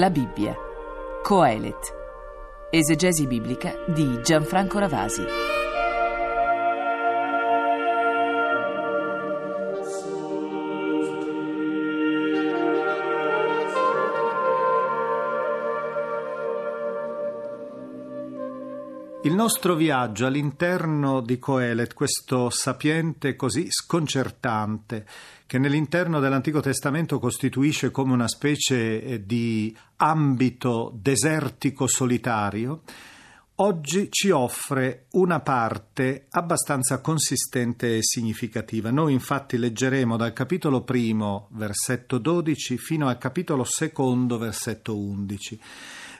La Bibbia. Coelet. Esegesi biblica di Gianfranco Ravasi. Il nostro viaggio all'interno di Coelet, questo sapiente così sconcertante, che nell'interno dell'Antico Testamento costituisce come una specie eh, di ambito desertico solitario, oggi ci offre una parte abbastanza consistente e significativa. Noi infatti leggeremo dal capitolo primo, versetto 12, fino al capitolo secondo, versetto 11.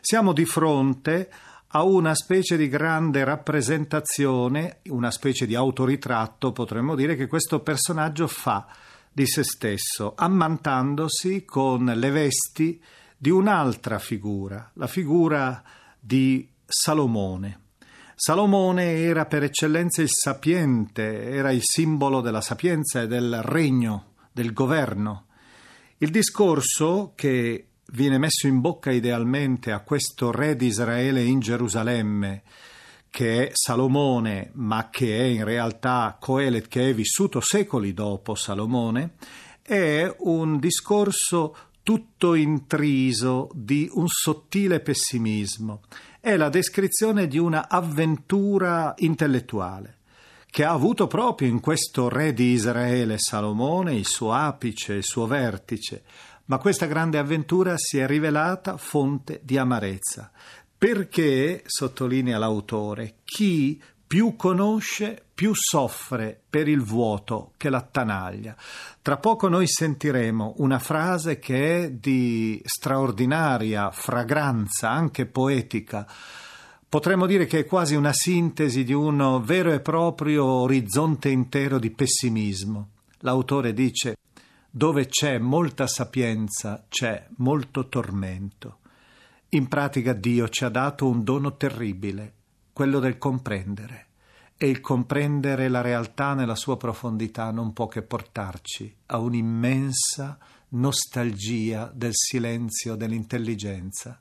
Siamo di fronte a a una specie di grande rappresentazione, una specie di autoritratto, potremmo dire, che questo personaggio fa di se stesso, ammantandosi con le vesti di un'altra figura, la figura di Salomone. Salomone era per eccellenza il sapiente, era il simbolo della sapienza e del regno, del governo. Il discorso che viene messo in bocca idealmente a questo re di Israele in Gerusalemme, che è Salomone, ma che è in realtà Coelet, che è vissuto secoli dopo Salomone, è un discorso tutto intriso di un sottile pessimismo. È la descrizione di una avventura intellettuale che ha avuto proprio in questo re di Israele Salomone il suo apice, il suo vertice, ma questa grande avventura si è rivelata fonte di amarezza, perché, sottolinea l'autore, chi più conosce, più soffre per il vuoto che l'attanaglia. Tra poco noi sentiremo una frase che è di straordinaria fragranza, anche poetica. Potremmo dire che è quasi una sintesi di un vero e proprio orizzonte intero di pessimismo. L'autore dice dove c'è molta sapienza c'è molto tormento. In pratica Dio ci ha dato un dono terribile, quello del comprendere. E il comprendere la realtà nella sua profondità non può che portarci a un'immensa nostalgia del silenzio, dell'intelligenza,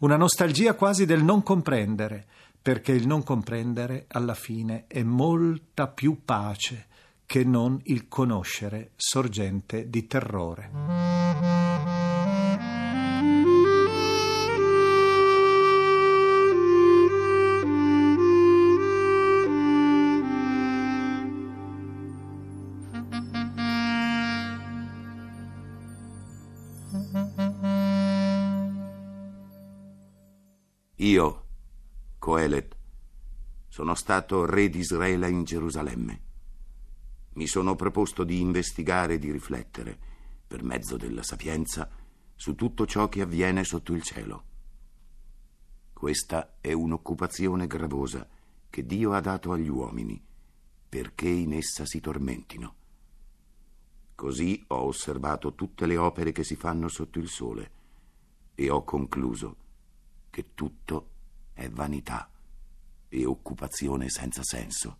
una nostalgia quasi del non comprendere, perché il non comprendere alla fine è molta più pace che non il conoscere sorgente di terrore. Io, Coelet, sono stato re di Israele in Gerusalemme mi sono proposto di investigare e di riflettere, per mezzo della sapienza, su tutto ciò che avviene sotto il cielo. Questa è un'occupazione gravosa che Dio ha dato agli uomini, perché in essa si tormentino. Così ho osservato tutte le opere che si fanno sotto il sole e ho concluso che tutto è vanità e occupazione senza senso.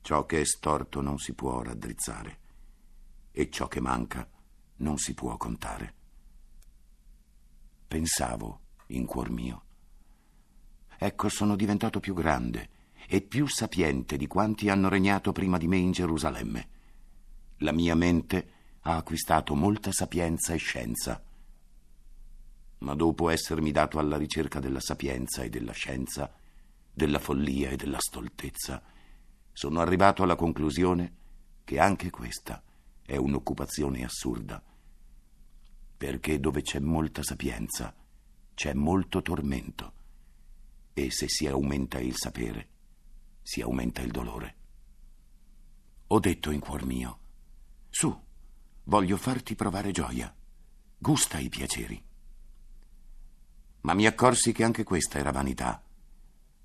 Ciò che è storto non si può raddrizzare e ciò che manca non si può contare. Pensavo in cuor mio. Ecco, sono diventato più grande e più sapiente di quanti hanno regnato prima di me in Gerusalemme. La mia mente ha acquistato molta sapienza e scienza. Ma dopo essermi dato alla ricerca della sapienza e della scienza, della follia e della stoltezza, sono arrivato alla conclusione che anche questa è un'occupazione assurda, perché dove c'è molta sapienza c'è molto tormento e se si aumenta il sapere si aumenta il dolore. Ho detto in cuor mio, su, voglio farti provare gioia, gusta i piaceri. Ma mi accorsi che anche questa era vanità.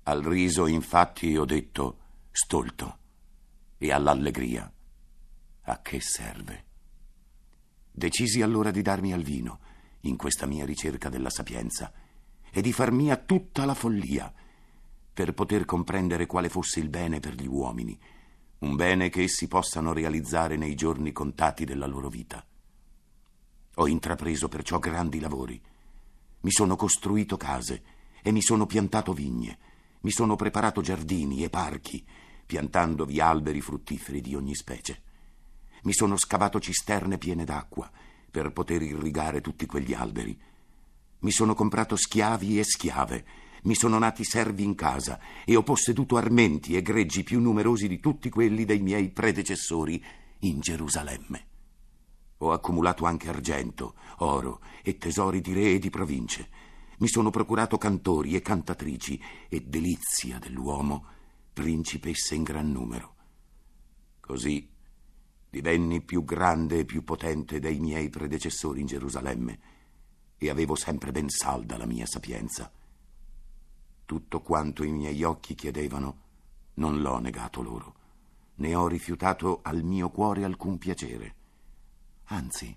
Al riso, infatti, ho detto, stolto e all'allegria. A che serve? Decisi allora di darmi al vino in questa mia ricerca della sapienza e di far mia tutta la follia per poter comprendere quale fosse il bene per gli uomini, un bene che essi possano realizzare nei giorni contati della loro vita. Ho intrapreso perciò grandi lavori. Mi sono costruito case e mi sono piantato vigne. Mi sono preparato giardini e parchi, piantandovi alberi fruttiferi di ogni specie. Mi sono scavato cisterne piene d'acqua per poter irrigare tutti quegli alberi. Mi sono comprato schiavi e schiave, mi sono nati servi in casa e ho posseduto armenti e greggi più numerosi di tutti quelli dei miei predecessori in Gerusalemme. Ho accumulato anche argento, oro e tesori di re e di province. Mi sono procurato cantori e cantatrici e delizia dell'uomo, principesse in gran numero. Così divenni più grande e più potente dei miei predecessori in Gerusalemme e avevo sempre ben salda la mia sapienza. Tutto quanto i miei occhi chiedevano non l'ho negato loro, né ho rifiutato al mio cuore alcun piacere. Anzi,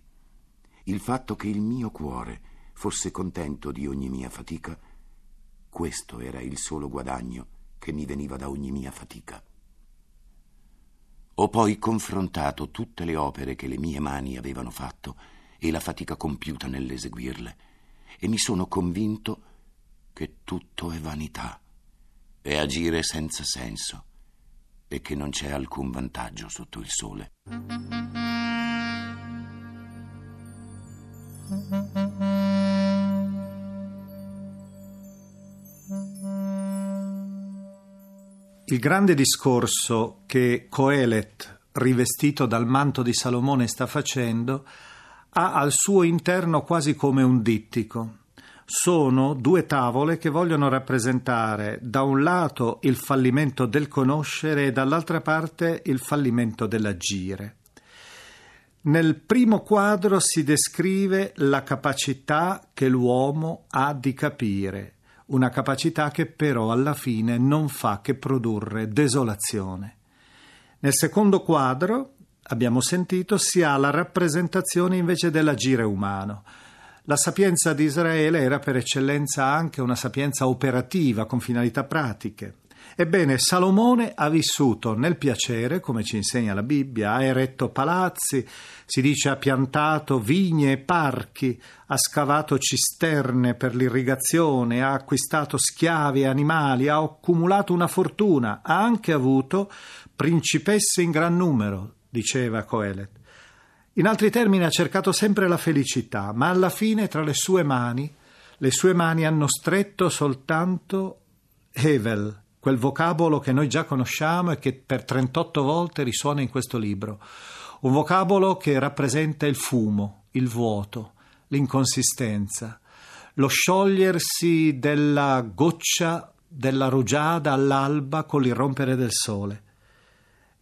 il fatto che il mio cuore fosse contento di ogni mia fatica, questo era il solo guadagno che mi veniva da ogni mia fatica. Ho poi confrontato tutte le opere che le mie mani avevano fatto e la fatica compiuta nell'eseguirle e mi sono convinto che tutto è vanità, è agire senza senso e che non c'è alcun vantaggio sotto il sole. Il grande discorso che Coelet, rivestito dal manto di Salomone, sta facendo ha al suo interno quasi come un dittico. Sono due tavole che vogliono rappresentare da un lato il fallimento del conoscere e dall'altra parte il fallimento dell'agire. Nel primo quadro si descrive la capacità che l'uomo ha di capire, una capacità che però alla fine non fa che produrre desolazione. Nel secondo quadro, abbiamo sentito, si ha la rappresentazione invece dell'agire umano. La sapienza di Israele era per eccellenza anche una sapienza operativa con finalità pratiche. Ebbene, Salomone ha vissuto nel piacere, come ci insegna la Bibbia, ha eretto palazzi, si dice ha piantato vigne e parchi, ha scavato cisterne per l'irrigazione, ha acquistato schiavi e animali, ha accumulato una fortuna, ha anche avuto principesse in gran numero, diceva Coelet. In altri termini ha cercato sempre la felicità, ma alla fine tra le sue mani, le sue mani hanno stretto soltanto Hevel, quel vocabolo che noi già conosciamo e che per 38 volte risuona in questo libro. Un vocabolo che rappresenta il fumo, il vuoto, l'inconsistenza, lo sciogliersi della goccia della rugiada all'alba con l'irrompere del sole.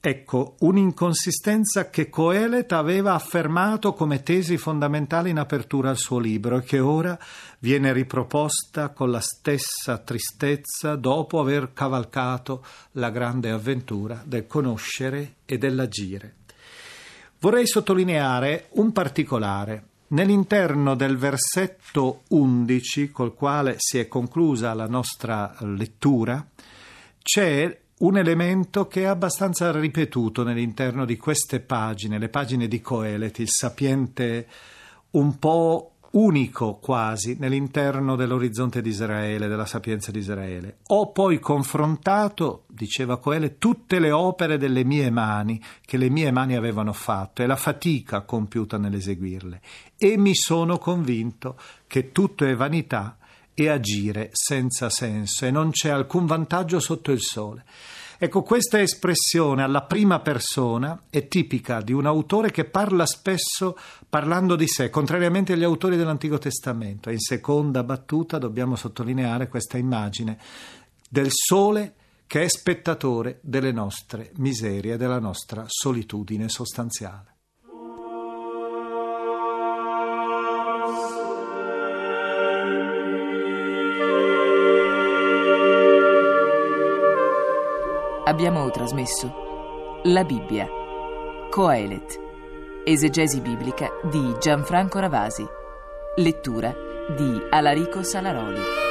Ecco, un'inconsistenza che Coelet aveva affermato come tesi fondamentale in apertura al suo libro e che ora viene riproposta con la stessa tristezza dopo aver cavalcato la grande avventura del conoscere e dell'agire. Vorrei sottolineare un particolare. Nell'interno del versetto 11, col quale si è conclusa la nostra lettura, c'è un elemento che è abbastanza ripetuto nell'interno di queste pagine, le pagine di Coelet, il sapiente un po' unico quasi nell'interno dell'orizzonte di Israele, della sapienza di Israele. Ho poi confrontato, diceva Coele, tutte le opere delle mie mani che le mie mani avevano fatto e la fatica compiuta nell'eseguirle e mi sono convinto che tutto è vanità e agire senza senso e non c'è alcun vantaggio sotto il sole. Ecco, questa espressione alla prima persona è tipica di un autore che parla spesso parlando di sé, contrariamente agli autori dell'Antico Testamento. In seconda battuta dobbiamo sottolineare questa immagine del sole che è spettatore delle nostre miserie, della nostra solitudine sostanziale. Abbiamo trasmesso La Bibbia, Coelet, esegesi biblica di Gianfranco Ravasi, lettura di Alarico Salaroli.